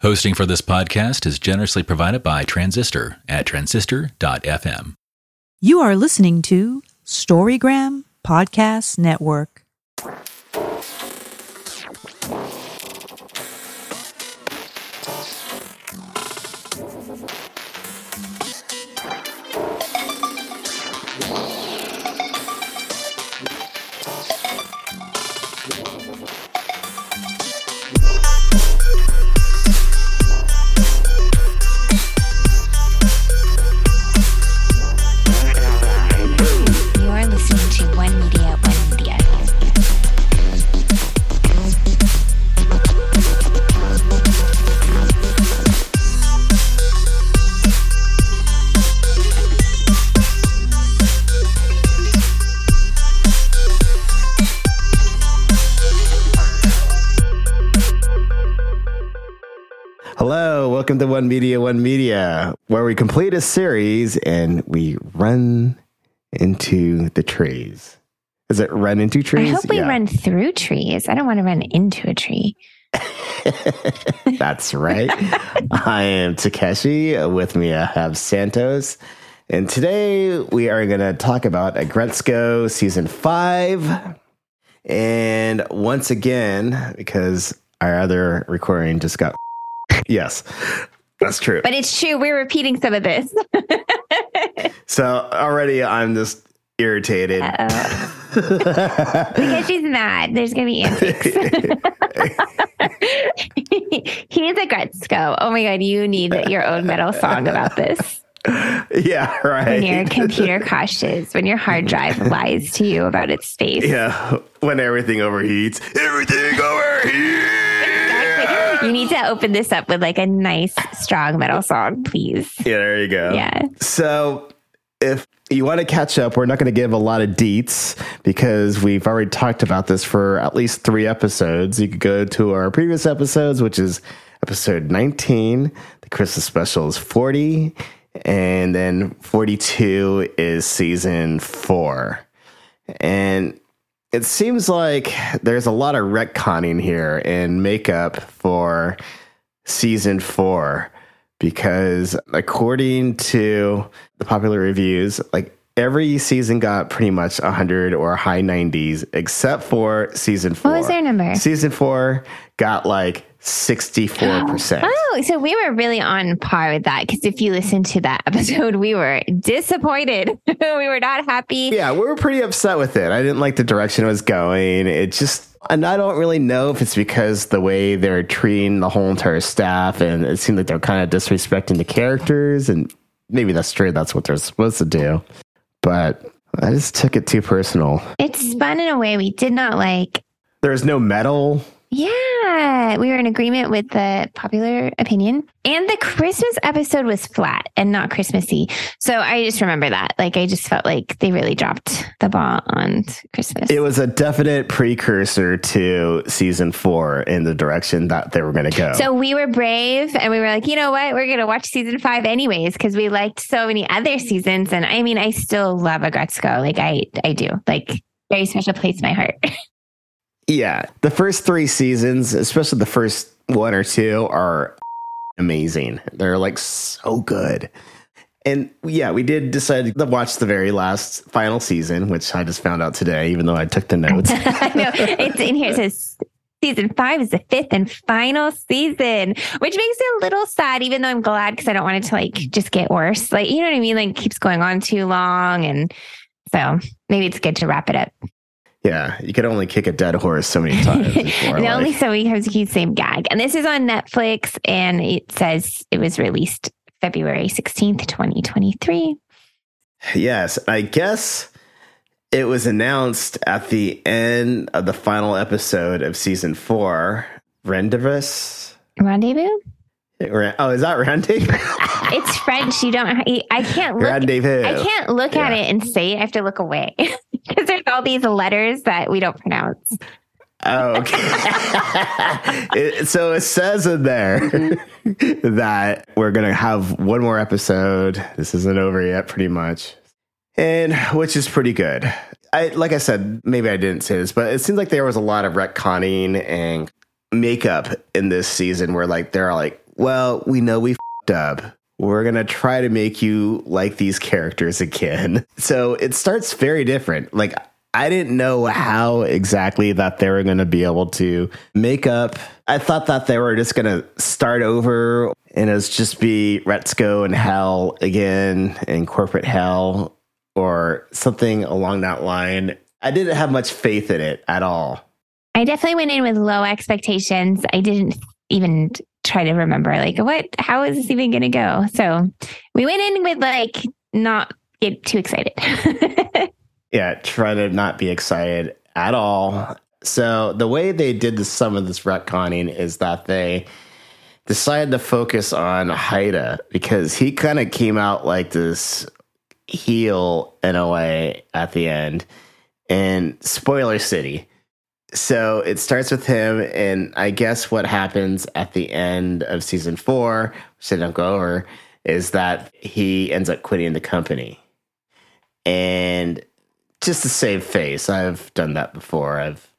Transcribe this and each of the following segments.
Hosting for this podcast is generously provided by Transistor at transistor.fm. You are listening to Storygram Podcast Network. One Media, One Media, where we complete a series and we run into the trees. Is it run into trees? I hope we Yeah, run through trees. I don't want to run into a tree. That's right. I am Takeshi. With me, I have Santos. And today we are going to talk about Aggretsuko season five. And once again, because our other recording just got. yes, that's true. But it's true. We're repeating some of this. So already I'm just irritated. Because she's mad. There's going to be antics. he needs Aggretsuko. Oh my God. You need your own metal song about this. yeah, right. When your computer crashes, when your hard drive lies to you about its space. yeah, when everything overheats, everything overheats. You need to open this up with like a nice, strong metal song, please. Yeah, there you go. Yeah. So if you want to catch up, we're not going to give a lot of deets because we've already talked about this for at least three episodes. You could go to our previous episodes, which is episode 19. The Christmas special is 40. And then 42 is season four. And it seems like there's a lot of retconning here in makeup for season four because according to the popular reviews, like every season got pretty much 100 or high 90s except for season four. What was their number? Season four got like 64%. Oh, so we were really on par with that because if you listen to that episode, we were disappointed. we were not happy. Yeah, we were pretty upset with it. I didn't like the direction it was going. It just, and I don't really know if it's because the way they're treating the whole entire staff, and it seemed like they're kind of disrespecting the characters, and maybe that's true. That's what they're supposed to do. But I just took it too personal. It's spun in a way we did not like. There's no metal. Yeah, we were in agreement with the popular opinion. And the Christmas episode was flat and not Christmassy. So I just remember that. Like, I just felt like they really dropped the ball on Christmas. It was a definite precursor to season four in the direction that they were going to go. So we were brave and we were like, you know what? We're going to watch season five anyways because we liked so many other seasons. And I mean, I still love Aggretsuko. Like, I, I do. Like, very special place in my heart. Yeah, the first three seasons, especially the first one or two, are amazing. They're like so good. And yeah, we did decide to watch the very last final season, which I just found out today, even though I took the notes. Know it's in here. It says season five is the fifth and final season, which makes it a little sad, even though I'm glad because I don't want it to like just get worse. Like, you know what I mean? Like, keeps going on too long. And so maybe it's good to wrap it up. Yeah, you could only kick a dead horse so many times. before, and only so we have to keep the same gag. And this is on Netflix and it says it was released February 16th, 2023. yes, I guess it was announced at the end of the final episode of season four. Rendezvous? Rendezvous? Oh, is that rendezvous? It's French. You don't, I can't look. rendezvous. I can't look at it and say it. I have to look away because there's all these letters that we don't pronounce. Oh, okay. It- so it says in there that we're going to have one more episode. This isn't over yet, pretty much. And which is pretty good. I like I said, maybe I didn't say this, but it seems like there was a lot of retconning and makeup in this season where like there are like well, we know we fed up. We're going to try to make you like these characters again. So it starts very different. Like, I didn't know how exactly that they were going to be able to make up. I thought that they were just going to start over and it was just be Retsuko and hell again in corporate hell or something along that line. I didn't have much faith in it at all. I definitely went in with low expectations. I didn't even try to remember like what how is this even to go? So we went in with like not get too excited. yeah, try to not be excited at all. So the way they did the, some of this retconning is that they decided to focus on Haida because he kind of came out like this heel in a way at the end. And spoiler city. So it starts with him, and I guess what happens at the end of season four, which I don't go over, is that he ends up quitting the company. And just to save face, I've done that before. I've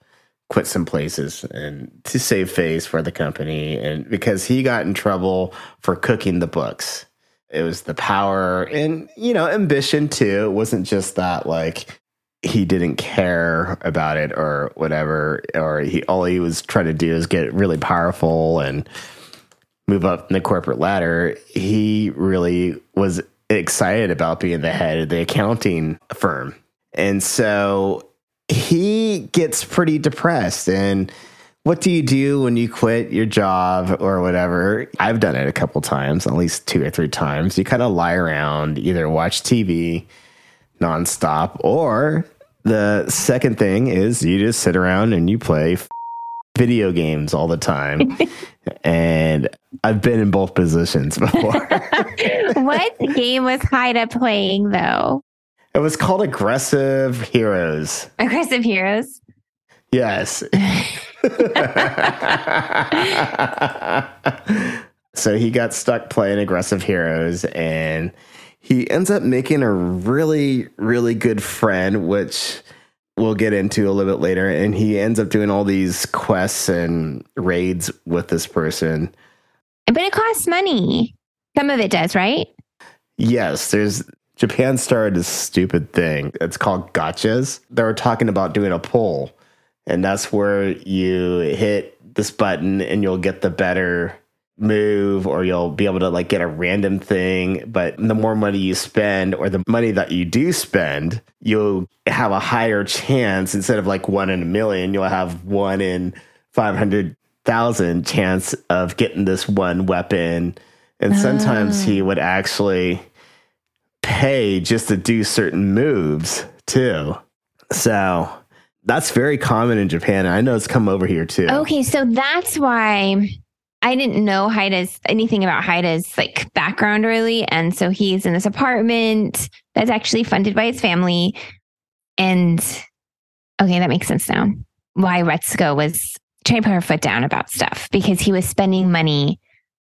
quit some places and to save face for the company and because he got in trouble for cooking the books it was the power and you know ambition too it wasn't just that like he didn't care about it or whatever or he all he was trying to do is get really powerful and move up the corporate ladder he really was excited about being the head of the accounting firm and so he gets pretty depressed and what do you do when you quit your job or whatever? I've done it a couple times, at least two or three times. You kind of lie around, either watch TV nonstop, or the second thing is you just sit around and you play video games all the time. and I've been in both positions before. what game was Haida playing though? It was called Aggressive Heroes. Aggressive Heroes? Yes. so he got stuck playing Aggressive Heroes and he ends up making a really, really good friend, which we'll get into a little bit later. And he ends up doing all these quests and raids with this person. But it costs money. Some of it does, right? Yes, there's Japan started this stupid thing. It's called gachas. They were talking about doing a poll, and that's where you hit this button and you'll get the better move or you'll be able to like get a random thing but the more money you spend or the money that you do spend you'll have a higher chance instead of like one in a million you'll have one in 500,000 chance of getting this one weapon and sometimes he ah. would actually pay just to do certain moves too. So that's very common in Japan. I know it's come over here too. Okay, so that's why I didn't know Haida's anything about Haida's like background really. And so he's in this apartment that's actually funded by his family. And okay, that makes sense now. Why Retsuko was trying to put her foot down about stuff because he was spending money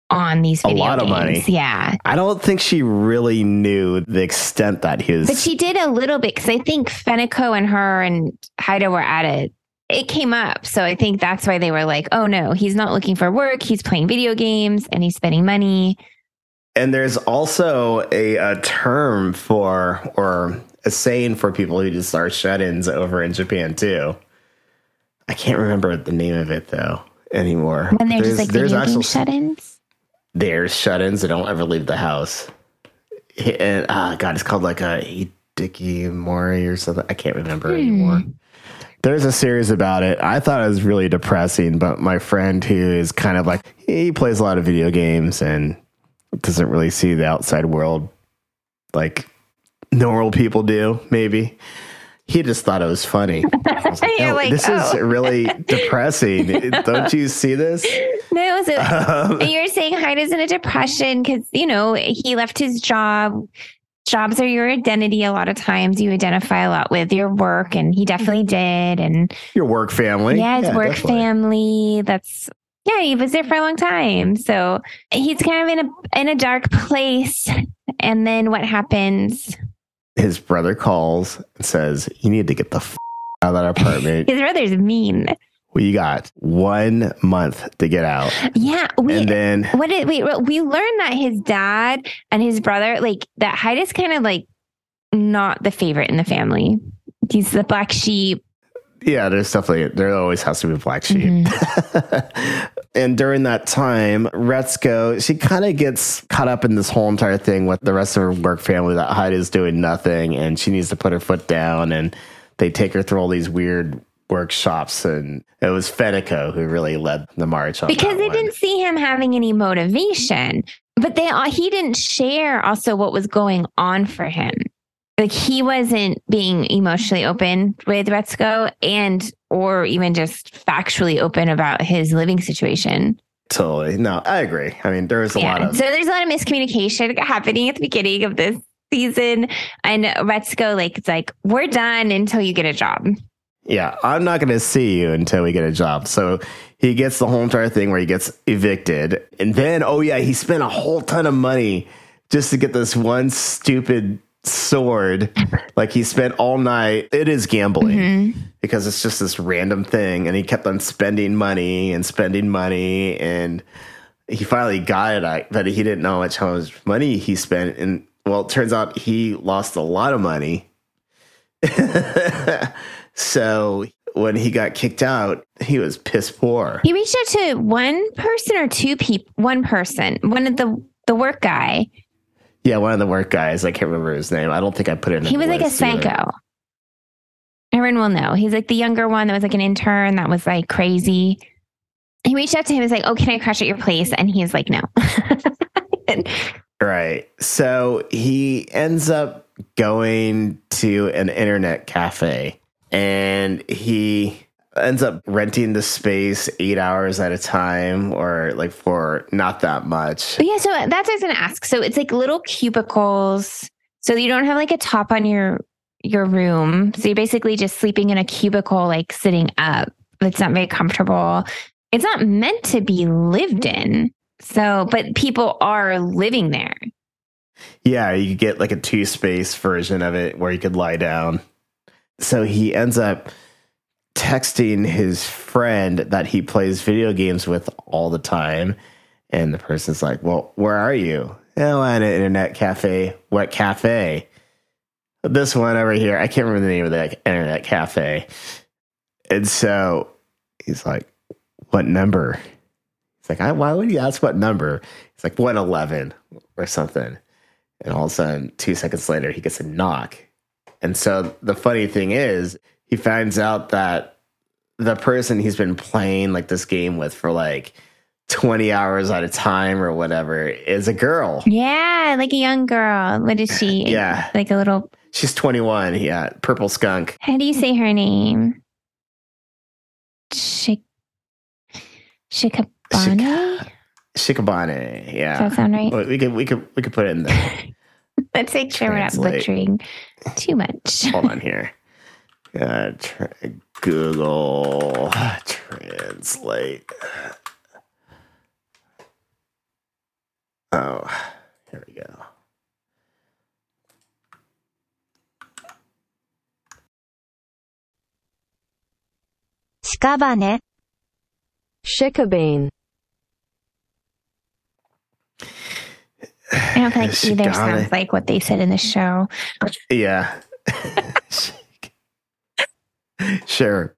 on these video a lot games. of money. Yeah. I don't think she really knew the extent that his. But she did a little bit because I think Fenneko and her and Haida were at it. It came up. So I think that's why they were like, oh no, he's not looking for work. He's playing video games and he's spending money. and there's also a, a term for, or a saying for people who just are shut ins over in Japan too. I can't remember the name of it though anymore. When they're just like game actual- shut ins. There's shut-ins that don't ever leave the house. And ah, God, it's called like a hikikomori or something. I can't remember Hmm. anymore. There's a series about it. I thought it was really depressing, but my friend who is kind of like he plays a lot of video games and doesn't really see the outside world like normal people do. Maybe he just thought it was funny. Was like, like, this is "Oh." really depressing. Don't you see this? No, a, Um, you're saying Haida's in a depression because, you know, he left his job. Jobs are your identity a lot of times. You identify a lot with your work, and he definitely mm-hmm. did. And your work family. yeah, his work definitely. family. That's yeah, he was there for a long time. So he's kind of in a in a dark place. And then what happens? his brother calls and says, "You need to get the f- out of that apartment. His brother's mean. We got one month to get out. Yeah. We, and then what did wait? We learned that his dad and his brother, like that Haida is kind of like not the favorite in the family. He's the black sheep. Yeah, there's definitely there always has to be a black sheep. Mm-hmm. and during that time, Retsuko, she kind of gets caught up in this whole entire thing with the rest of her work family that Haida is doing nothing and she needs to put her foot down and they take her through all these weird workshops and it was Federico who really led the march on because they one. didn't see him having any motivation but they uh, he didn't share also what was going on for him like he wasn't being emotionally open with Retsuko and or even just factually open about his living situation. Totally. No, I agree. I mean, there was a yeah. lot of So there's a lot of miscommunication happening at the beginning of this season. And Retsuko, like, it's like, we're done until you get a job. Yeah, I'm not going to see you until we get a job. So he gets the whole entire thing where he gets evicted. And then, oh, yeah, he spent a whole ton of money just to get this one stupid sword. like he spent all night. It is gambling Mhm. because it's just this random thing. And he kept on spending money and spending money. And he finally got it, but he didn't know much, how much money he spent. And well, it turns out he lost a lot of money. so when he got kicked out, he was piss poor. He reached out to one person or two people, one person, one of the, the work guy. Yeah, one of the work guys. I can't remember his name. I don't think I put it in. He was like a list either. psycho. Everyone will know. He's like the younger one that was like an intern that was like crazy. He reached out to him was like, Oh, can I crash at your place? And he's like, No. Right. So he ends up going to an internet cafe and he ends up renting the space eight hours at a time or like for not that much. But yeah, so that's what I was gonna ask. So it's like little cubicles. So you don't have like a top on your your room. So you're basically just sleeping in a cubicle, like sitting up. It's not very comfortable. It's not meant to be lived in. So, but people are living there. Yeah, you get like a two space version of it where you could lie down. So he ends up texting his friend that he plays video games with all the time. And the person's like, Well, where are you? Oh, at an internet cafe. What cafe? This one over here. I can't remember the name of the internet cafe. And so he's like, What number? He's like, I, Why would you ask what number? He's like, 111 or something. And all of a sudden, two seconds later, he gets a knock. And so the funny thing is, he finds out that the person he's been playing like this game with for like 20 hours at a time or whatever is a girl. Yeah, like a young girl. What is she? Yeah. Like a little She's 21. Yeah. Purple skunk. how do you say her name? Shik Shikabane? Shikabane. Does Yeah. that sound right? We could we could we could put it in there. Let's make sure we're not butchering too much. Hold on here. Uh, tra- Google translate. Oh, here we go. Shikabane. Shikabane. I don't think either sounds like what they said in the show. Yeah. sure.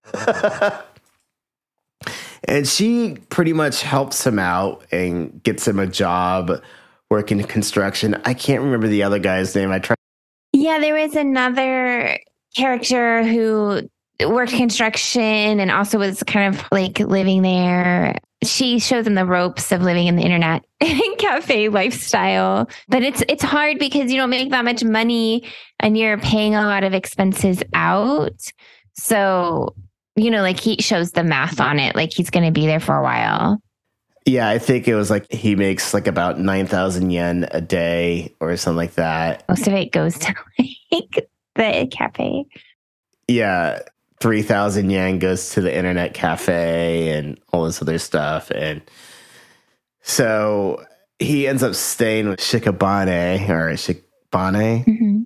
and she pretty much helps him out and gets him a job working in construction. I can't remember the other guy's name. I tried. Yeah, there was another character who worked construction and also was kind of like living there. She shows him the ropes of living in the internet cafe lifestyle. But it's it's hard because you don't make that much money and you're paying a lot of expenses out. So, you know, like he shows the math on it, like he's gonna be there for a while. Yeah, I think it was like he makes like about 9,000 yen a day or something like that. Most of it goes to like the cafe. yeah, 3,000 yen goes to the internet cafe and all this other stuff. And so he ends up staying with Shikabane or Shikabane. hmm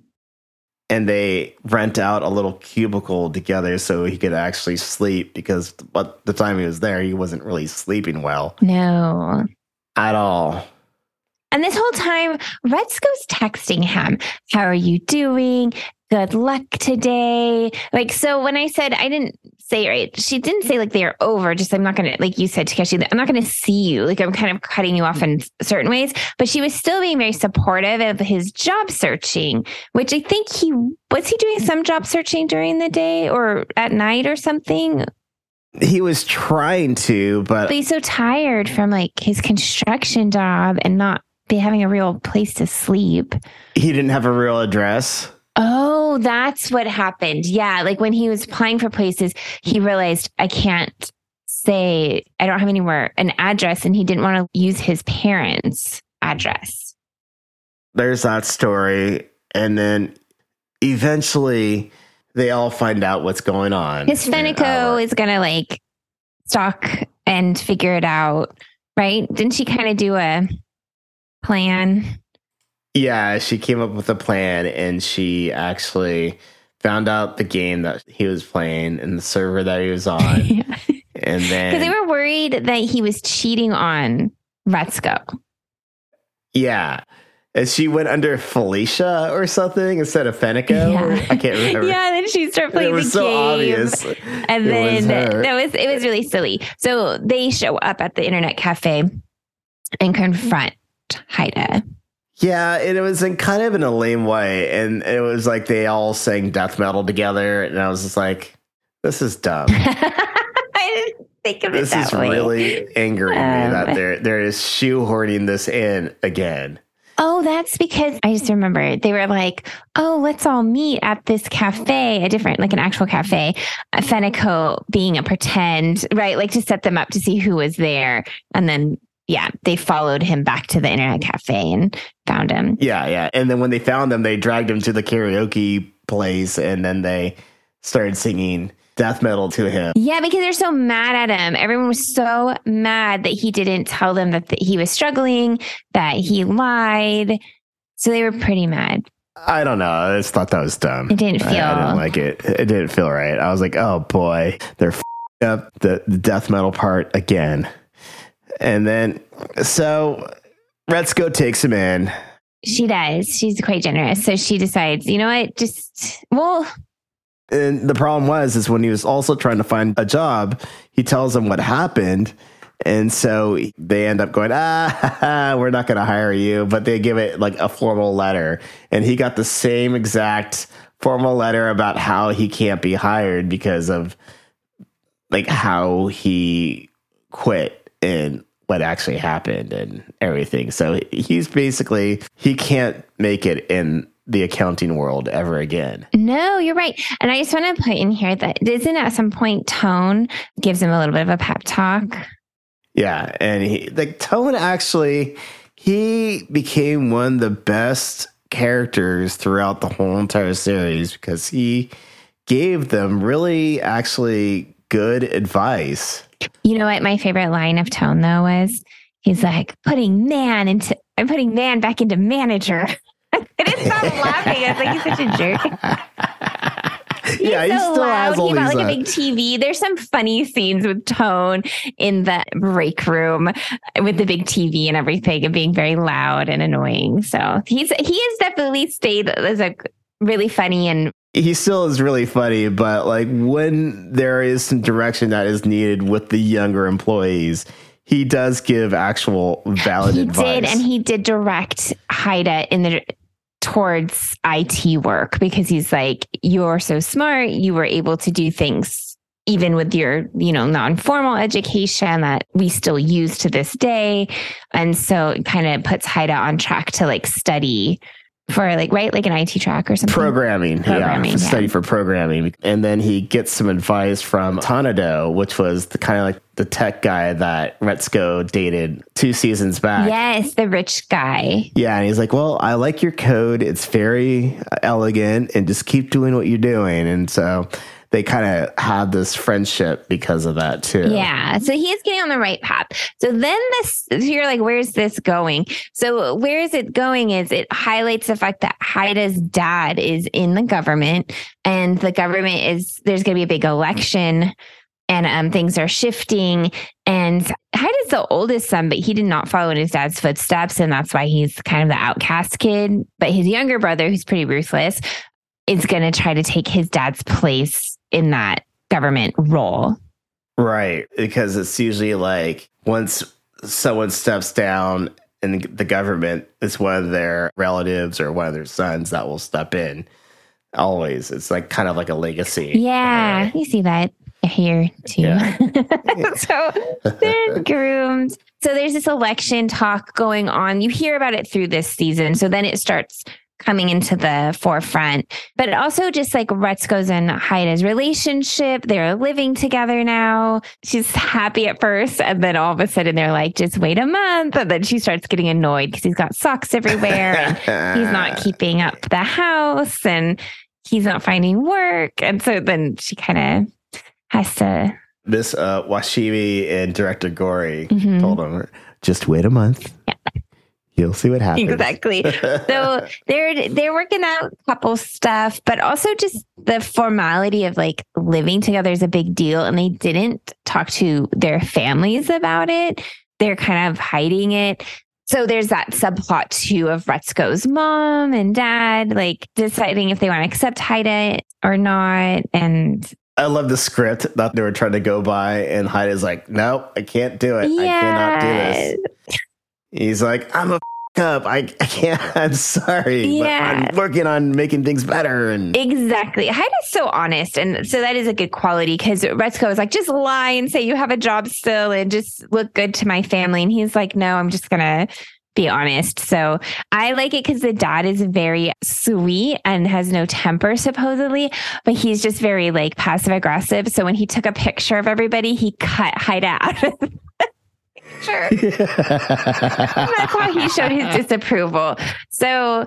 and they rent out a little cubicle together so he could actually sleep because at the time he was there, he wasn't really sleeping well No. at all. And this whole time, Retsuko's texting him, How are you doing? Good luck today. Like, so when I said I didn't say right, she didn't say like they're over, just I'm not going to, like you said, Takeshi, I'm not going to see you. Like, I'm kind of cutting you off in certain ways. But she was still being very supportive of his job searching, which I think he was he doing some job searching during the day or at night or something. He was trying to, but But he's so tired from like his construction job and not be having a real place to sleep. he didn't have a real address. Oh, that's what happened. Yeah. Like when he was applying for places, he realized I can't say, I don't have anywhere an address, and he didn't want to use his parents' address. There's that story. And then eventually they all find out what's going on. His Fenneko is going to like stalk and figure it out, right? Didn't she kind of do a plan? Yeah, she came up with a plan and she actually found out the game that he was playing and the server that he was on. Because and then, because they were worried that he was cheating on Retsuko. yeah. And she went under Felicia or something instead of Fenneko. Yeah. I can't remember. Yeah, and then she started playing it was the so game. obvious. And It was then her. that was it was really silly. So they show up at the internet cafe and confront Haida. Yeah, and it was in kind of in a lame way. And it was like they all sang death metal together. And I was just like, this is dumb. I didn't think of it this is way. really angering me Um, that they're they're just shoehorning this in again. Oh, that's because I just remember they were like, oh, let's all meet at this cafe, a different, like an actual cafe. Fenneko being a pretend, right? Like to set them up to see who was there. And then, yeah, they followed him back to the internet cafe and found him. Yeah, yeah. And then when they found him, they dragged him to the karaoke place and then they started singing death metal to him. Yeah, because they're so mad at him. Everyone was so mad that he didn't tell them that th- he was struggling, that he lied. So they were pretty mad. I don't know. I just thought that was dumb. It didn't I- I, didn't like it. It didn't feel right. I was like, oh boy, they're f- up the, the death metal part again. And then, so Retsuko takes him in. She does. She's quite generous. So she decides, you know what? Just, well, And the problem was, is when he was also trying to find a job, he tells them what happened. And so they end up going, ah, we're not going to hire you. But they give it like a formal letter. And he got the same exact formal letter about how he can't be hired because of like how he quit and what actually happened and everything. So he's basically, he can't make it in the accounting world ever again. no, you're right. And I just want to put in here that isn't at some point Tone gives him a little bit of a pep talk. Yeah, and he like Tone actually he became one of the best characters throughout the whole entire series because he gave them really actually good advice. You know what my favorite line of Tone though was? He's like, putting man into, I'm putting man back into manager. I didn't stop laughing. I was like, he's such a jerk. yeah, he so still loud. He bought like uh, a big TV. There's some funny scenes with Tone in the break room with the big TV and everything, and being very loud and annoying. So he's he has definitely stayed as a really funny and he still is really funny, but like when there is some direction that is needed with the younger employees, he does give actual valid he advice. did, and he did direct Haida in the towards IT work because he's like, you're so smart. You were able to do things even with your, you know, non-formal education that we still use to this day. And so it kind of puts Haida on track to like study for like, right? Like an IT track or something. Programming, Programming, yeah, yeah. study for programming, and then he gets some advice from Tadano, which was the kind of like the tech guy that Retsuko dated two seasons back. Yes, the rich guy. Yeah, and he's like, "Well, I like your code; it's very elegant, and just keep doing what you're doing." And so they kind of had this friendship because of that too. Yeah. So he is getting on the right path. So then this, so you're like, where's this going? So where is it going is it highlights the fact that Haida's dad is in the government and the government is, there's going to be a big election and um, things are shifting. And Haida's the oldest son, but he did not follow in his dad's footsteps. And that's why he's kind of the outcast kid. But his younger brother, who's pretty ruthless, is going to try to take his dad's place in that government role. Right. Because it's usually like once someone steps down in the government, it's one of their relatives or one of their sons that will step in. Always. It's like kind of like a legacy. Yeah. Uh, you see that here too. Yeah. so they're groomed. So there's this election talk going on. You hear about it through this season. So then it starts coming into the forefront. But also just like Retsuko's and Haida's relationship. They're living together now. She's happy at first. And then all of a sudden they're like, just wait a month. And then she starts getting annoyed because he's got socks everywhere and he's not keeping up the house and he's not finding work. And so then she kind of has to This uh, Washimi and director Gori Mhm. told him, just wait a month. You'll see what happens. exactly. so they're they're working out couple stuff, but also just the formality of like living together is a big deal. And they didn't talk to their families about it. They're kind of hiding it. So there's that subplot too of Retsuko's mom and dad like deciding if they want to accept Haida or not. And I love the script that they were trying to go by, and Haida's like, nope, I can't do it. I cannot do this. He's like, I'm a f- up. I, I can't. I'm sorry. Yeah. But I'm working on making things better. And Exactly. Haida's so honest. And so that is a good quality because Retsuko is like, just lie and say you have a job still and just look good to my family. And he's like, no, I'm just going to be honest. So I like it because the dad is very sweet and has no temper, supposedly, but he's just very like passive aggressive. So when he took a picture of everybody, he cut Haida out picture. That's how he showed his disapproval. So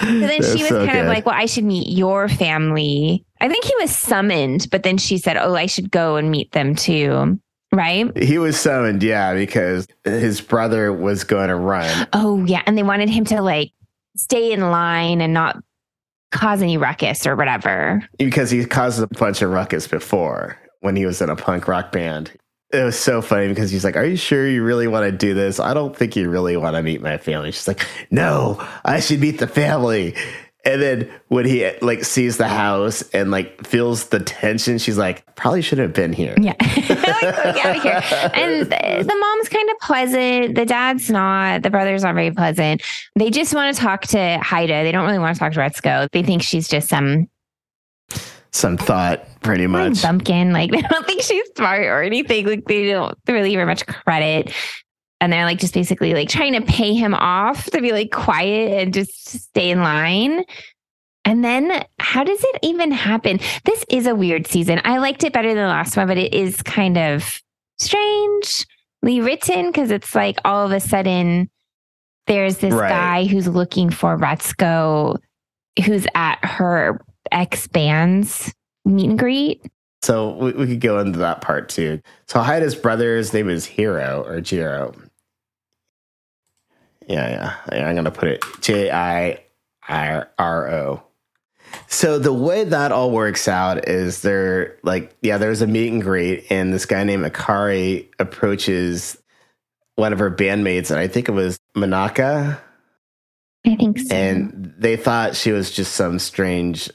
so then she was so kind of like, Well, I should meet your family. I think he was summoned, but then she said, Oh, I should go and meet them too. Right? he was summoned, yeah, because his brother was going to run. Oh, yeah. And they wanted him to like stay in line and not cause any ruckus or whatever. because he caused a bunch of ruckus before when he was in a punk rock band. It was so funny because he's like, Are you sure you really want to do this? I don't think you really want to meet my family. She's like, No, I should meet the family. And then when he like sees the house and like feels the tension, she's like, Probably shouldn't have been here. Yeah. like, get out of here. And the, mom's kind of pleasant. The dad's not. The brother's not very pleasant. They just want to talk to Haida. They don't really want to talk to Retsuko. They think she's just some Some thought, pretty much. bumpkin. Like they don't think she's smart or anything. Like they don't really give her much credit. And they're like just basically like trying to pay him off to be like quiet and just stay in line. And then how does it even happen? This is a weird season. I liked it better than the last one, but it is kind of strangely written because it's like all of a sudden there's this Right. guy who's looking for Retsuko who's at her ex band's meet and greet. So we, we could go into that part too. So Haida's brother's name is Hiro or Jiro. Yeah, yeah. yeah I'm gonna put it J I R R O. So the way that all works out is there like yeah, there's a meet and greet, and this guy named Akari approaches one of her bandmates, and I think it was Manaka, I think so. and they thought she was just some strange.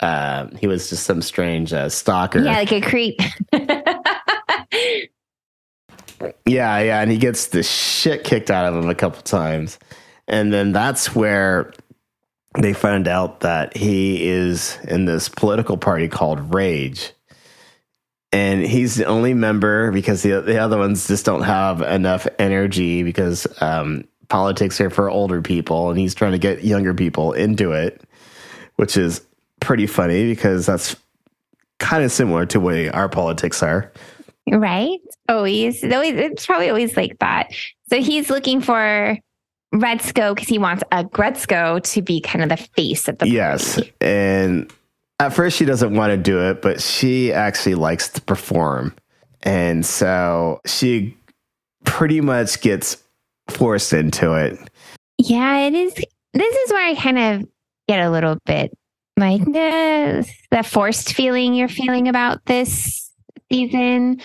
Uh, he was just some strange uh, stalker. yeah, like a creep. Yeah, yeah, and he gets the shit kicked out of him a couple times. And then that's where they find out that he is in this political party called Rage. And he's the only member because the, the other ones just don't have enough energy because um, politics are for older people and he's trying to get younger people into it, which is pretty funny because that's kind of similar to the way our politics are. right? Always, always, it's probably always like that. So he's looking for Retsuko because he wants Aggretsuko to be kind of the face of the yes party. and at first she doesn't want to do it, but she actually likes to perform. And so she pretty much gets forced into it. Yeah, it is. This is where I kind of get a little bit like the, the forced feeling you're feeling about this season.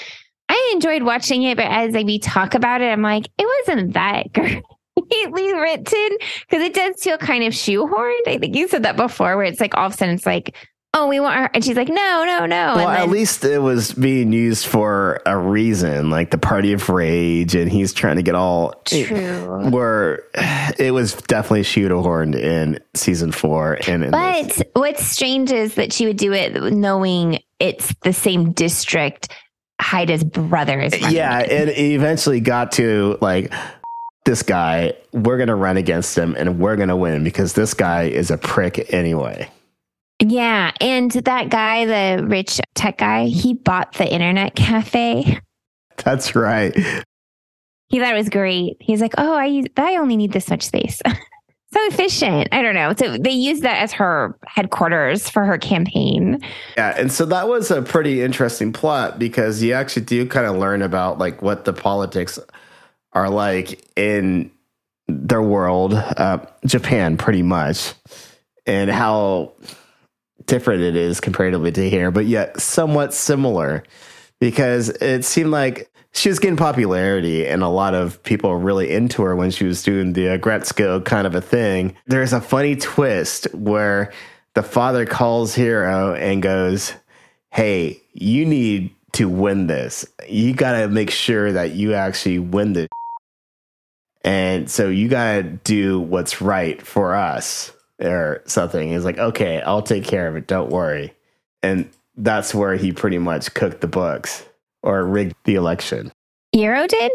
I enjoyed watching it, but as like, we talk about it, I'm like, it wasn't that greatly written because it does feel kind of shoehorned. I think you said that before, where it's like all of a sudden it's like, oh, we want her. And she's like, no, no, no. Well, and at least it was being used for a reason, like the Party of Rage, and he's trying to get all. True. Where it was definitely shoehorned in season four, and in this- But what's strange is that she would do it knowing it's the same district Haida's brother is yeah, it eventually got to like this guy. We're gonna run against him, and we're gonna win because this guy is a prick anyway. Yeah. And that guy, the rich tech guy, he bought the internet cafe. That's right. He thought it was great. He's like, oh, I, use, I only need this much space. so efficient. I don't know. So they used that as her headquarters for her campaign. Yeah, and so that was a pretty interesting plot because you actually do kind of learn about like what the politics are like in their world, uh, Japan, pretty much, and how different it is comparatively to here, but yet somewhat similar because it seemed like she was getting popularity and a lot of people were really into her when she was doing the uh, Gretzko kind of a thing. There's a funny twist where the father calls Hero and goes, Hey, you need to win this. You got to make sure that you actually win this. And so you got to do what's right for us or something. He's like, Okay, I'll take care of it. Don't worry. And that's where he pretty much cooked the books or rigged the election. Hero did?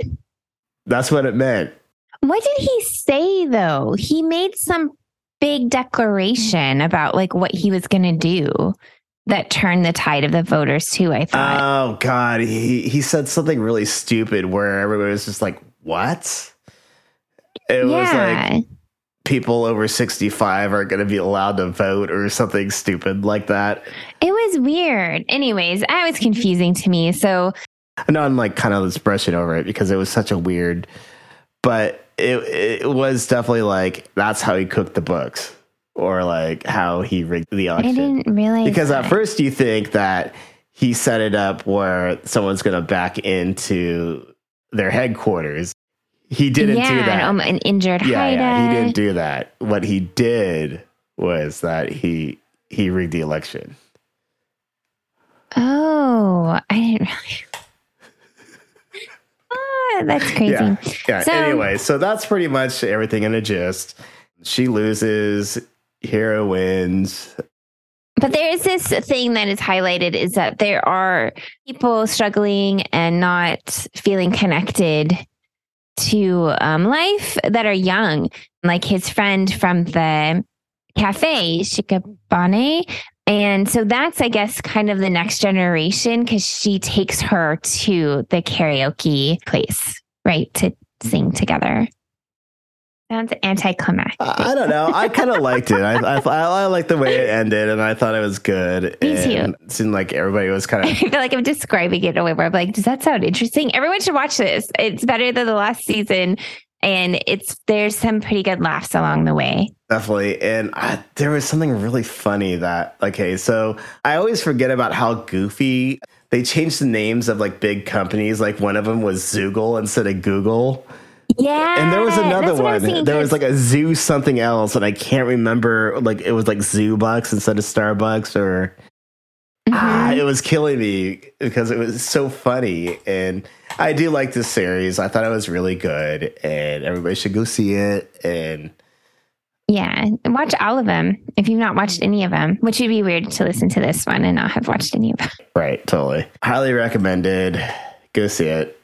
That's what it meant. What did he say though? He made some big declaration about like what he was going to do that turned the tide of the voters too, I thought. Oh God, he he said something really stupid where everybody was just like, "What?" It was like people over sixty five are going to be allowed to vote or something stupid like that. it was weird. Anyways, that was confusing to me. So I know I'm like kind of just brushing over it because it was such a weird, but it it was definitely like that's how he cooked the books or like how he rigged the I election. didn't realize because at first you think that he set it up where someone's going to back into their headquarters. He didn't yeah, do that. Um, an injured yeah, Haida. yeah, he didn't do that. What he did was that he he rigged the election. Oh, I didn't really. ah, that's crazy. Yeah, yeah. So- anyway, so that's pretty much everything in a gist. She loses, hero wins. But there is this thing that is highlighted is that there are people struggling and not feeling connected to um, life that are young, like his friend from the cafe, Shikabane. And so that's, I guess, kind of the next generation because she takes her to the karaoke place, right, to sing together. Sounds anticlimactic. I I don't know. I kind of liked it. I, I I liked the way it ended, and I thought it was good. Me too. It seemed like everybody was kind of. I feel like I'm describing it in a way where I'm like, does that sound interesting? Everyone should watch this. It's better than the last season. And it's there's some pretty good laughs along the way. Definitely. And I, there was something really funny that, okay, so I always forget about how goofy they changed the names of like big companies. Like one of them was Zoogle instead of Google. Yeah. And there was another that's what I was one. there was like a Zoo something else, and I can't remember. Like it was like Zoo Bucks instead of Starbucks, or ah, Mhm. it was killing me because it was so funny. And I do like this series. I thought it was really good, and everybody should go see it. And yeah. Watch all of them if you've not watched any of them, which would be weird to listen to this one and not have watched any of them. right, totally, highly recommended. Go see it.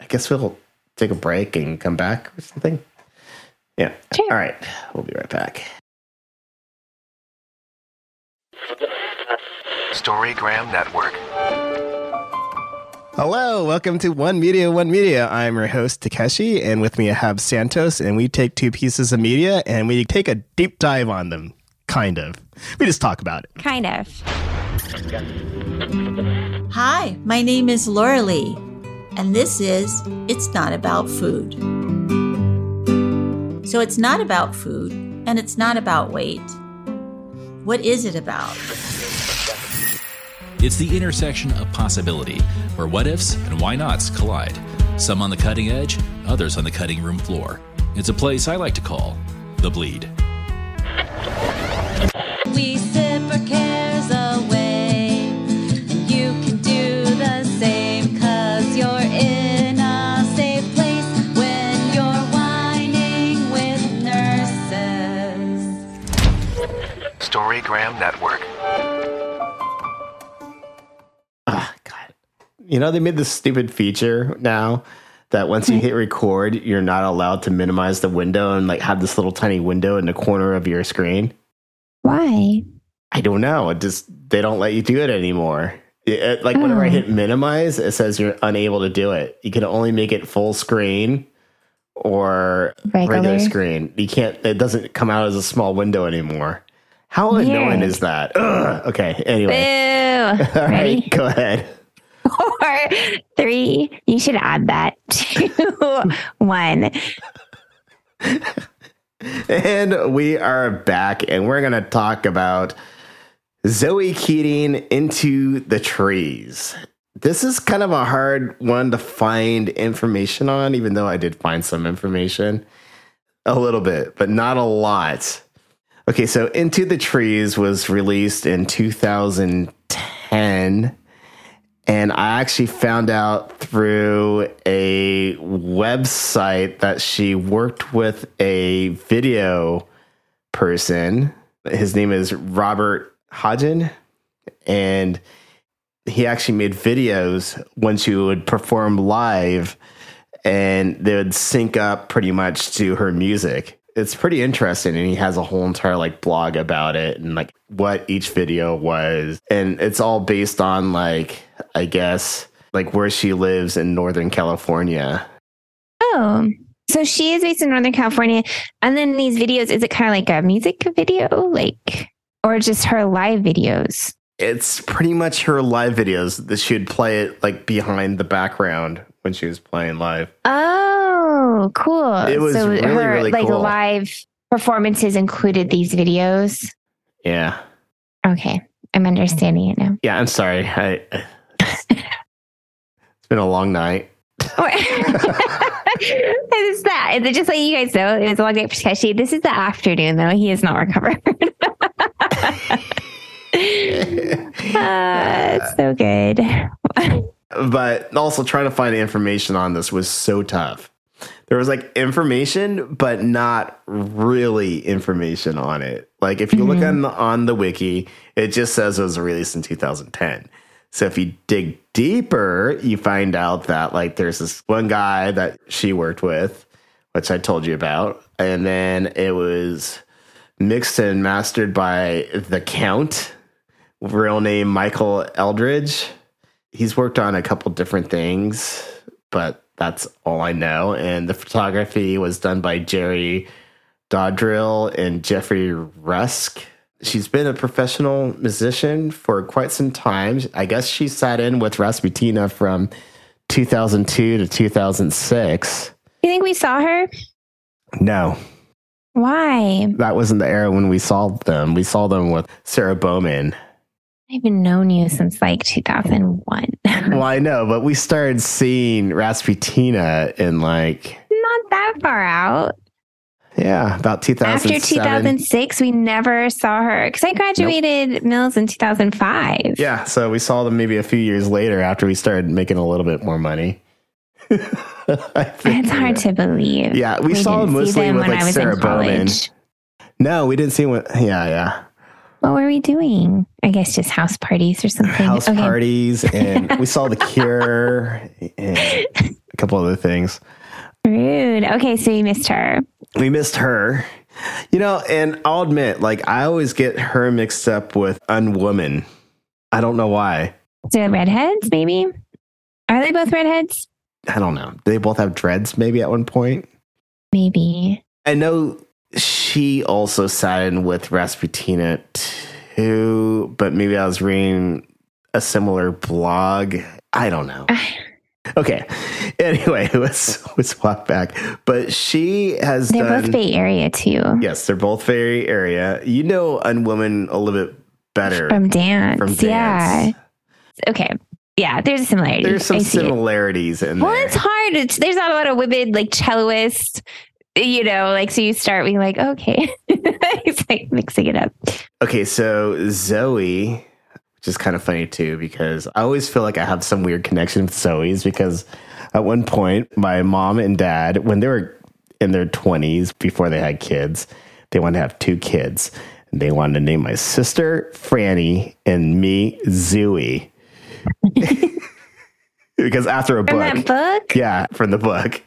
I guess we'll take a break and come back or something. Yeah. Sure. All right. We'll be right back. Storygram Network. Hello, welcome to One Media, One Media. I'm your host, Takeshi, and with me I have Santos, and we take two pieces of media and we take a deep dive on them. kind of. We just talk about it. Kind of. Hi, my name is Laura Lee, and this is It's Not About Food. So it's not about food, and it's not about weight. What is it about? It's the intersection of possibility, where what ifs and why nots collide. Some on the cutting edge, others on the cutting room floor. It's a place I like to call the bleed. We Storygram Network. Ah, God. You know, they made this stupid feature now that once you hit record, you're not allowed to minimize the window and like have this little tiny window in the corner of your screen. Why? I don't know. It just they don't let you do it anymore. It- it- like whenever I Oh. hit minimize, it says you're unable to do it. You can only make it full screen or regular, Regular. screen. You can't. It doesn't come out as a small window anymore. How annoying Weird. is that? Ugh. Okay. Anyway, all Ready? right. Go ahead. Four, three. You should add that Two, one. And we are back, and we're going to talk about Zoe Keating into the trees. This is kind of a hard one to find information on, even though I did find some information. A little bit, but not a lot. Okay, so Into the Trees was released in 2010. And I actually found out through a website that she worked with a video person. His name is Robert Hodgin. And he actually made videos when she would perform live and they would sync up pretty much to her music. It's pretty interesting, and he has a whole entire like blog about it and like what each video was, and it's all based on like I guess like where she lives in Northern California. Oh, so she is based in Northern California. And then these videos, is it kind of like a music video? Like, or just her live videos? It's pretty much her live videos that she would play it like behind the background when she was playing live. Oh, cool. It was so really, her really like cool. live performances included these videos. Yeah, Okay. I'm understanding it now. yeah. I'm sorry. I, it's been a long night. it's that. It's just like you guys know, it was a long night for Sketchy. This is the afternoon, though. He is not recovered. uh, it's so good. but also trying to find information on this was so tough. There was like information, but not really information on it. Like if you look mm-hmm. on the, on the wiki, it just says it was released in 2010. So if you dig deeper, you find out that like there's this one guy that she worked with, which I told you about, and then it was mixed and mastered by the Count, real name Michael Eldridge he's worked on a couple different things, but that's all I know. And the photography was done by Jerry Dodrill and Jeffrey Rusk. She's been a professional musician for quite some time. I guess she sat in with Rasputina from 2002 to 2006. You think we saw her? No, Why? that wasn't the era when we saw them. We saw them with Sarah Bowman. I've been known you since like 2001. Well, I know, but we started seeing Rasputina in like, Not that far out. yeah, about 2007. After 2006, we never saw her because I graduated Mills in 2005. Yeah, so we saw them maybe a few years later after we started making a little bit more money. It's hard to believe. Yeah, we saw them mostly them with, when like, I was Sarah in Bowman. college. No, we didn't see what. Yeah, yeah. What were we doing? I guess just house parties or something. House Okay. parties, and we saw The Cure and a couple other things. Rude. Okay, so you missed her. We missed her. You know, and I'll admit, like, I always get her mixed up with Unwoman. I don't know why. So redheads, maybe? Are they both redheads? I don't know. Do they both have dreads, maybe at one point. Maybe. I know she also sat in with Rasputina too, but maybe I was reading a similar blog. I don't know. Okay. Anyway, let's let's walk back. But she has They're done. both Bay Area too. yes, they're both Bay area. You know, Unwoman a little bit better From dance. from dance. Yeah. Okay. Yeah, there's a similarity. There's some see it. similarities in Well, there. it's hard. It's, there's not a lot of women like celloists, you know, like so you start being like, okay. it's like mixing it up. Okay, so Zoe, which is kind of funny too, because I always feel like I have some weird connection with Zoe's because at one point, my mom and dad, when they were in their 20s before they had kids, they wanted to have two kids. And they wanted to name my sister Franny and me Zoe. because after a book. book? Yeah, from the book.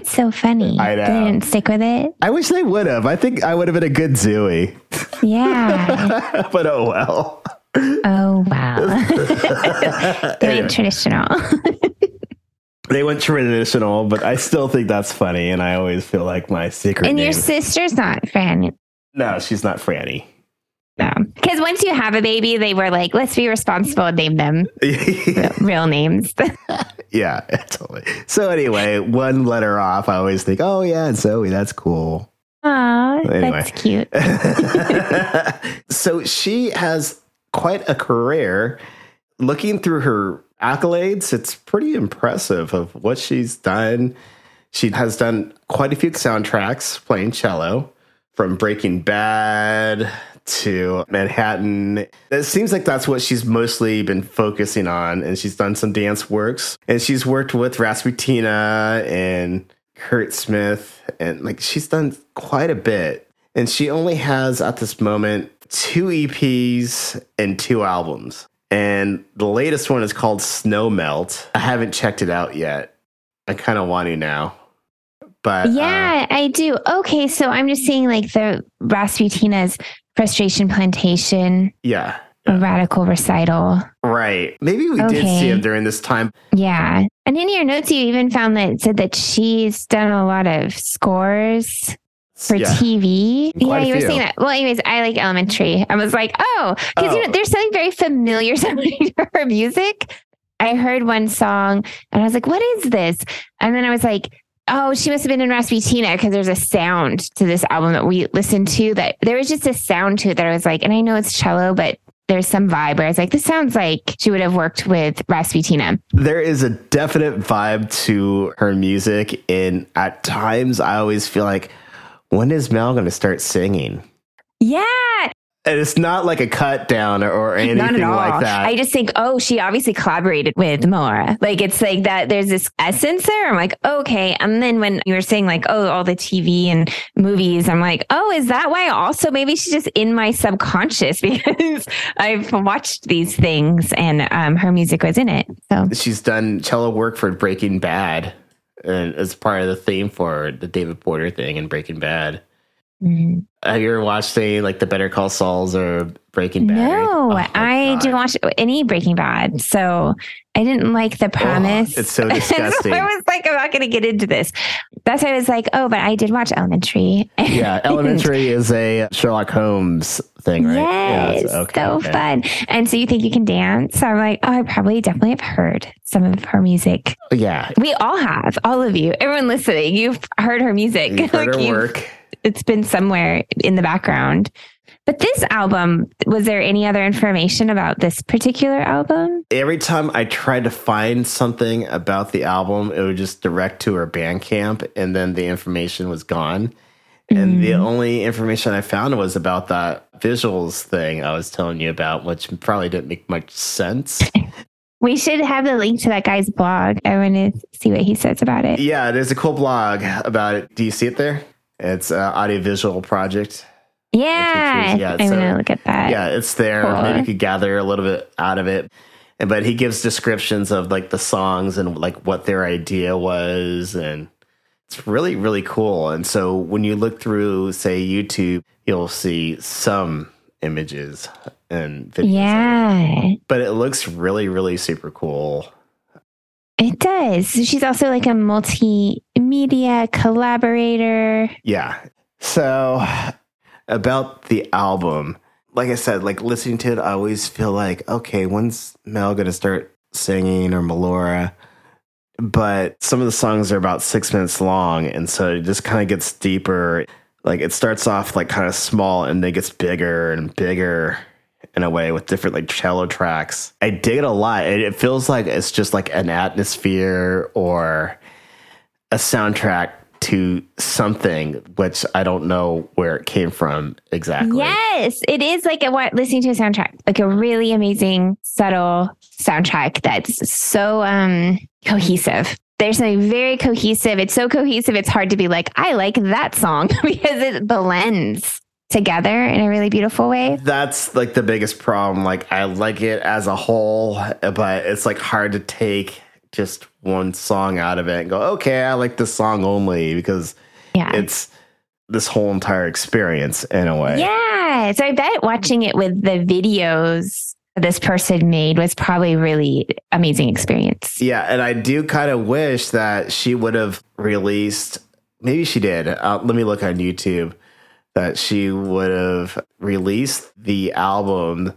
That's so funny. I know. They didn't stick with it. I wish they would have. I think I would have been a good Zoe. Yeah. but oh well. oh wow. they Anyway. went traditional. They went traditional, but I still think that's funny, and I always feel like my secret and name. your sister's not Fran. no, she's not Franny. Because once you have a baby, they were like, let's be responsible and name them real, real names. yeah, totally. So anyway, one letter off. I always think, oh yeah, Zoe, that's cool. Aw, Anyway. that's cute. so she has quite a career. Looking through her accolades, it's pretty impressive of what she's done. She has done quite a few soundtracks playing cello, from Breaking Bad to Manhattan. It seems like that's what she's mostly been focusing on, and she's done some dance works, and she's worked with Rasputina and Curt Smith, and like she's done quite a bit. And she only has at this moment two EPs and two albums. And the latest one is called Snow Melt. I haven't checked it out yet. I kind of want to now. But uh, Yeah, I do. Okay, so I'm just seeing like the Rasputina's Frustration Plantation, yeah, a radical recital. right. Maybe we did see him during this time. Yeah. And in your notes, you even found that it said that she's done a lot of scores for yeah. TV. Quite yeah, you were saying that. Well, anyways, I like Elementary. I was like, oh, because you Oh. know, there's something very familiar to her music. I heard one song and I was like, what is this? And then I was like, oh, she must have been in Rasputina because there's a sound to this album that we listened to that there was just a sound to it that I was like, and I know it's cello, but there's some vibe where I was like, this sounds like she would have worked with Rasputina. There is a definite vibe to her music. And at times, I always feel like, when is Mel going to start singing? Yeah, And it's not like a cut down or, or anything not at all. like that. I just think, oh, she obviously collaborated with Melora. Like it's like that. There's this essence there. I'm like, okay. And then when you were saying like, oh, all the TV and movies, I'm like, oh, is that why? Also, maybe she's just in my subconscious because I've watched these things and um, her music was in it. So She's done cello work for Breaking Bad. And as part of the theme for the David Porter thing in Breaking Bad. Mm. Have you ever watched any like the Better Call Sauls or Breaking Bad? no, Oh I God. didn't watch any Breaking Bad, so I didn't like the premise. it's so disgusting. I was like, I'm not going to get into this. That's why I was like, oh, but I did watch Elementary. Yeah, Elementary is a Sherlock Holmes thing, right? Yes, it's- so okay. fun. And so you think you can dance? So I'm like, oh, I probably definitely have heard some of her music. Yeah, We all have, all of you, everyone listening. You've heard her music. you've heard Like, her work. It's been somewhere in the background. But this album, was there any other information about this particular album? Every time I tried to find something about the album, it would just direct to her Bandcamp, and then the information was gone. And the mm-hmm. only information I found was about that visuals thing I was telling you about, which probably didn't make much sense. We should have the link to that guy's blog. I want to see what he says about it. yeah, there's a cool blog about it. Do you see it there? It's an audiovisual project. Yeah, Yeah, I'm so- gonna look at that. yeah, it's there. Cool. Maybe you could gather a little bit out of it. But he gives descriptions of like the songs and like what their idea was and it's really really cool. And so when you look through say YouTube, you'll see some images and videos. yeah, But it looks really really super cool. It does. She's also like a multimedia collaborator. Yeah. So, about the album, like I said, like listening to it, I always feel like, okay, when's Mel to start singing or Melora? But some of the songs are about six minutes long. And so it just kind of gets deeper. Like it starts off like kind of small and then gets bigger and bigger in a way with different like cello tracks. I dig it a lot. It, it feels like it's just like an atmosphere or a soundtrack to something, which I don't know where it came from exactly. Yes, it is like a what listening to a soundtrack, like a really amazing, subtle soundtrack that's so um cohesive. There's something very cohesive. It's so cohesive, it's hard to be like, I like that song because it blends together in a really beautiful way. That's like the biggest problem. Like I like it as a whole, but it's like hard to take just one song out of it and go, okay, I like this song only because Yeah. it's this whole entire experience in a way. Yeah. So I bet watching it with the videos this person made was probably really amazing experience. Yeah, and I do kind of wish that she would have released. Maybe she did. Uh, let me look on YouTube. That she would have released the album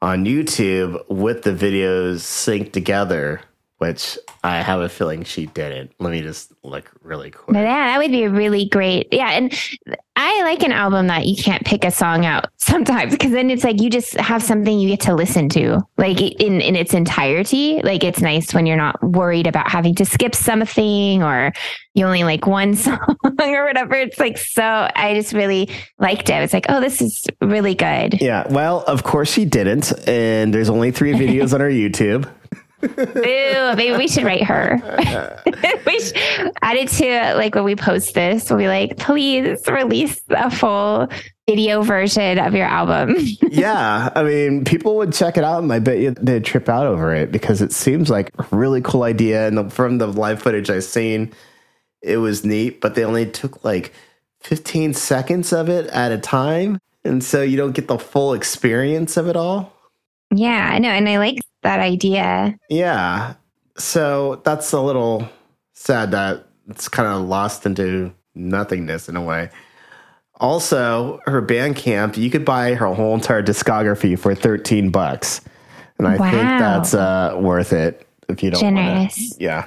on YouTube with the videos synced together, which I have a feeling she didn't. Let me just look really quick. Yeah, that would be really great. Yeah. And I like an album that you can't pick a song out sometimes because then it's like you just have something you get to listen to like in, in its entirety. Like it's nice when you're not worried about having to skip something or you only like one song or whatever. It's like so, I just really liked it. I was like, oh, this is really good. Yeah, well, of course she didn't, and there's only three videos on her YouTube. Boo, maybe we should write her. we should add it to like when we post this, we'll be like, please release a full video version of your album. yeah, I mean, people would check it out, and I bet you they'd trip out over it because it seems like a really cool idea. And the, from the live footage I've seen, it was neat, but they only took like 15 seconds of it at a time, and so you don't get the full experience of it all. Yeah, I know. And I like that idea. Yeah, so that's a little sad that it's kind of lost into nothingness in a way. Also, her Bandcamp, you could buy her whole entire discography for 13 bucks. And I think that's uh, worth it if you don't wanna- Generous. yeah.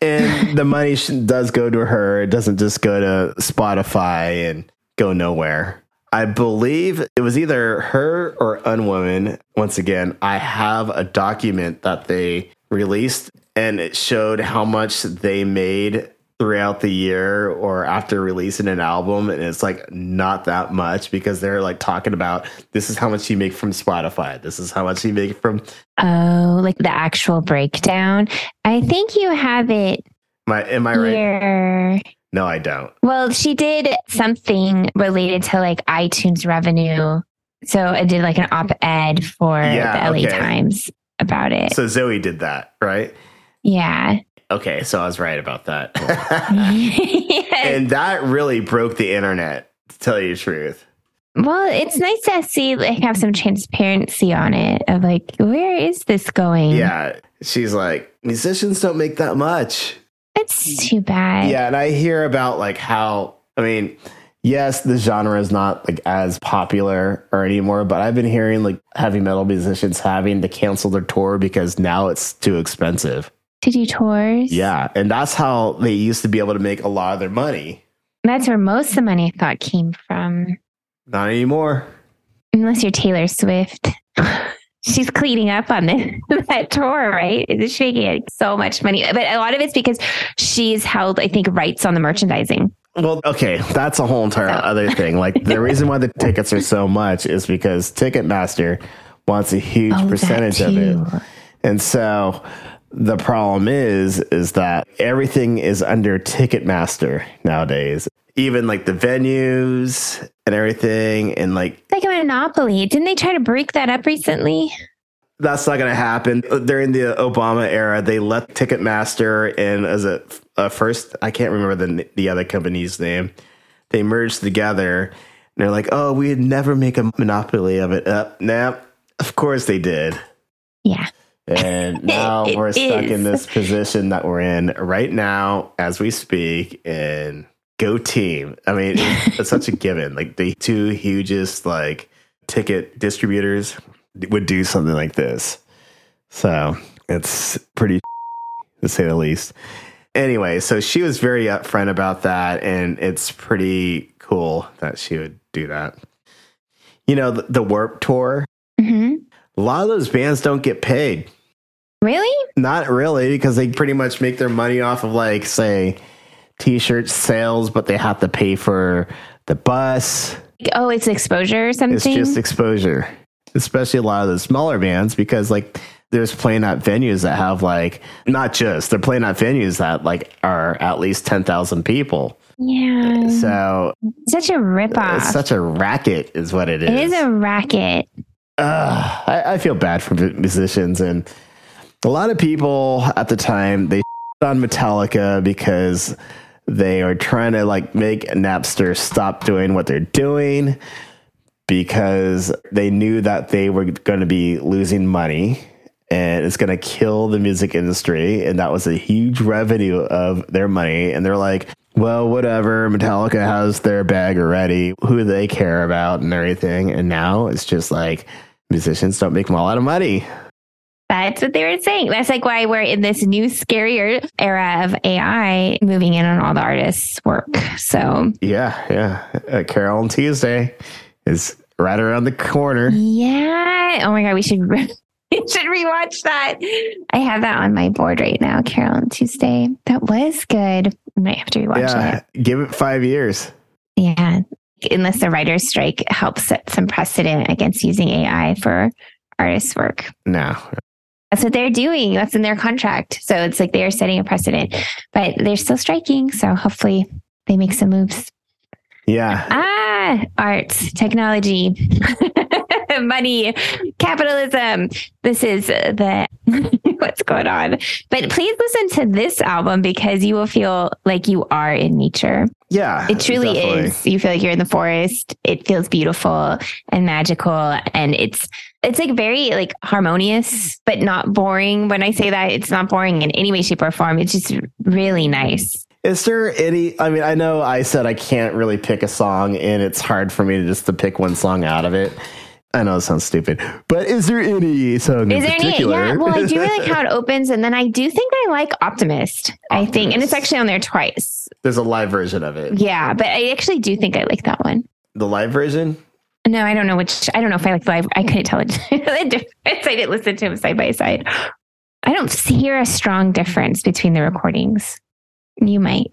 And the money does go to her. It doesn't just go to Spotify and go nowhere. I believe it was either her or Unwoman. Once again, I have a document that they released and it showed how much they made throughout the year or after releasing an album and it's like not that much because they're like talking about this is how much you make from Spotify this is how much you make from Oh, like the actual breakdown. I think you have it my am I right here. No I don't Well, she did something related to like iTunes revenue. So I did like an op ed for Yeah, the LA okay. Times about it. so Zoe did that right yeah. Okay, so I was right about that. Yeah. and that really broke the internet, to tell you the truth. Well, it's nice to see like have some transparency on it of like where is this going? Yeah. She's like, musicians don't make that much. That's too bad. Yeah, and I hear about like how I mean, yes, the genre is not like as popular or anymore, but I've been hearing like heavy metal musicians having to cancel their tour because now it's too expensive. To do tours. Yeah, and that's how they used to be able to make a lot of their money. That's where most of the money I thought came from. Not anymore. Unless you're Taylor Swift. She's cleaning up on this, that tour, right? She's making so much money. But a lot of it's because she's held, I think, rights on the merchandising. Well, okay, that's a whole entire other thing. Like the reason why the tickets are so much is because Ticketmaster wants a huge Oh, percentage of it. And so the problem is is that everything is under Ticketmaster nowadays. Even like the venues and everything and like It's like a monopoly. Didn't they try to break that up recently? that's not going to happen. During the Obama era, they let Ticketmaster and as a, a first, I can't remember the the other company's name. They merged together, and they're like, "Oh, we'd never make a monopoly of it." Uh, nah, of course they did. Yeah. And now we're stuck in this position that we're in right now as we speak. And go team. I mean, it's, it's such a given. Like the two hugest like ticket distributors would do something like this. So it's pretty to say the least. Anyway, so she was very upfront about that, and it's pretty cool that she would do that. You know, the, the Warped Tour, hmm a lot of those bands don't get paid. Really? Not really, because they pretty much make their money off of like, say, t-shirt sales, but they have to pay for the bus. Oh, it's exposure or something. It's just exposure, especially a lot of the smaller bands, because like there's playing at venues that have like not just they're playing at venues that like are at least ten thousand people. yeah. So Such a ripoff. it's such a racket, is what it is. it is a racket. Ugh, I, I feel bad for musicians and a lot of people at the time they on Metallica because they are trying to like make Napster stop doing what they're doing because they knew that they were going to be losing money and it's going to kill the music industry. And that was a huge revenue of their money. And they're like well whatever metallica has their bag already. Who they care about and everything? And now it's just like musicians don't make a lot of money That's what they were saying. That's like why we're in this new, scarier era of AI moving in on all the artists' work. So, yeah yeah uh, Carole & Tuesday is right around the corner yeah. Oh my God, we should. Re- we should rewatch that. I have that on my board right now, Carole & Tuesday. That was good. I might have to rewatch yeah it. give it five years Yeah. Unless the writer's strike helps set some precedent against using AI for artists' work. no That's what they're doing. That's in their contract. So it's like they are setting a precedent, but they're still striking. So hopefully they make some moves. yeah Ah, arts, technology, money, capitalism. This is the what's going on. But please listen to this album because you will feel like you are in nature. Yeah It truly definitely. is. You feel like you're in the forest. It feels beautiful and magical and it's it's like very like harmonious but not boring. When I say that, it's not boring in any way shape or form. It's just really nice. Is there any? I mean, I know I said I can't really pick a song, and it's hard for me to just to pick one song out of it. I know it sounds stupid, but is there any song Is in there any? particular? Yeah, well, I do really like how it opens, and then I do think I like Optimist. I think, and it's actually on there twice. There's a live version of it. Yeah, but I actually do think I like that one. The live version. No, I don't know which. I don't know if I like the live. I couldn't tell it the difference. I didn't listen to them side by side. I don't hear a strong difference between the recordings. You might.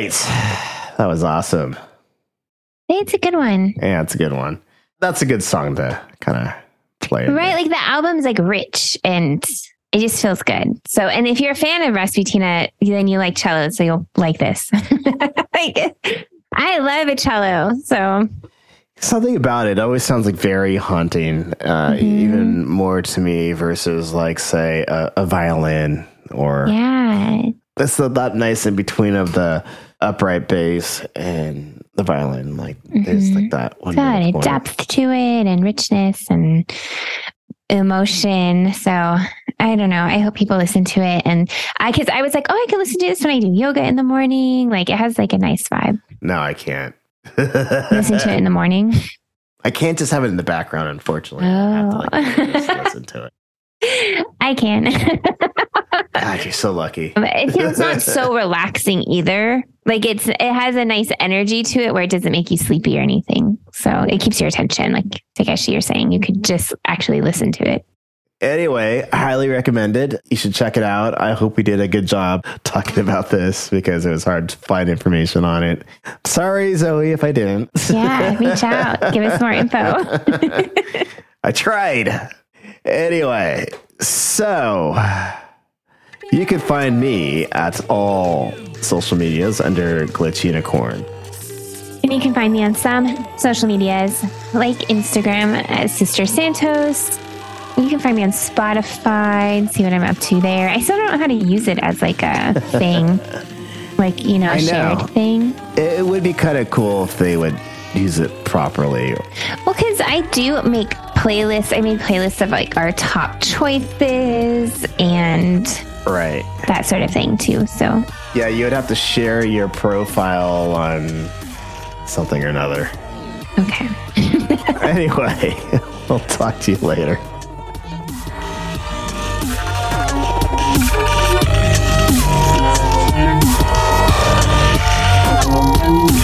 Right, that was awesome. It's a good one, Yeah, it's a good one. That's a good song to kind of play. right? Like the album's like rich and it just feels good. So, and if you're a fan of Rasputina, then you like cello, so you'll like this. like, I love a cello, so Something about it always sounds like very haunting, uh, Mm-hmm. even more to me versus like say a, a violin or yeah. it's the, that nice in between of the upright bass and the violin. Like there's like mm-hmm. that one. It's got a point. depth to it and richness and emotion. So I don't know. I hope people listen to it. And I, cause I was like, oh, I can listen to this when I do yoga in the morning. Like it has like a nice vibe. No, I can't. Listen to it in the morning. I can't just have it in the background, unfortunately. I have to like Oh. just listen to it. I can. God, you're so lucky. It's not so relaxing either. Like it's it has a nice energy to it where it doesn't make you sleepy or anything. So it keeps your attention. Like Takeshi, you're saying you could just actually listen to it. Anyway, highly recommended. You should check it out. I hope we did a good job talking about this because it was hard to find information on it. Sorry, Zoe, if I didn't. Yeah, reach out, give us more info. I tried. Anyway, so you can find me at all social medias under Glitch Unicorn. And you can find me on some social medias like Instagram as Sister Santos. You can find me on Spotify and see what I'm up to there. I still don't know how to use it as like a thing, like, you know, a shared thing. It would be kind of cool if they would use it properly. Well, because I do make playlists. I made playlists of like our top choices and Right. that sort of thing too. So, Yeah, you would have to share your profile on something or another. okay. Anyway, we'll talk to you later. Thank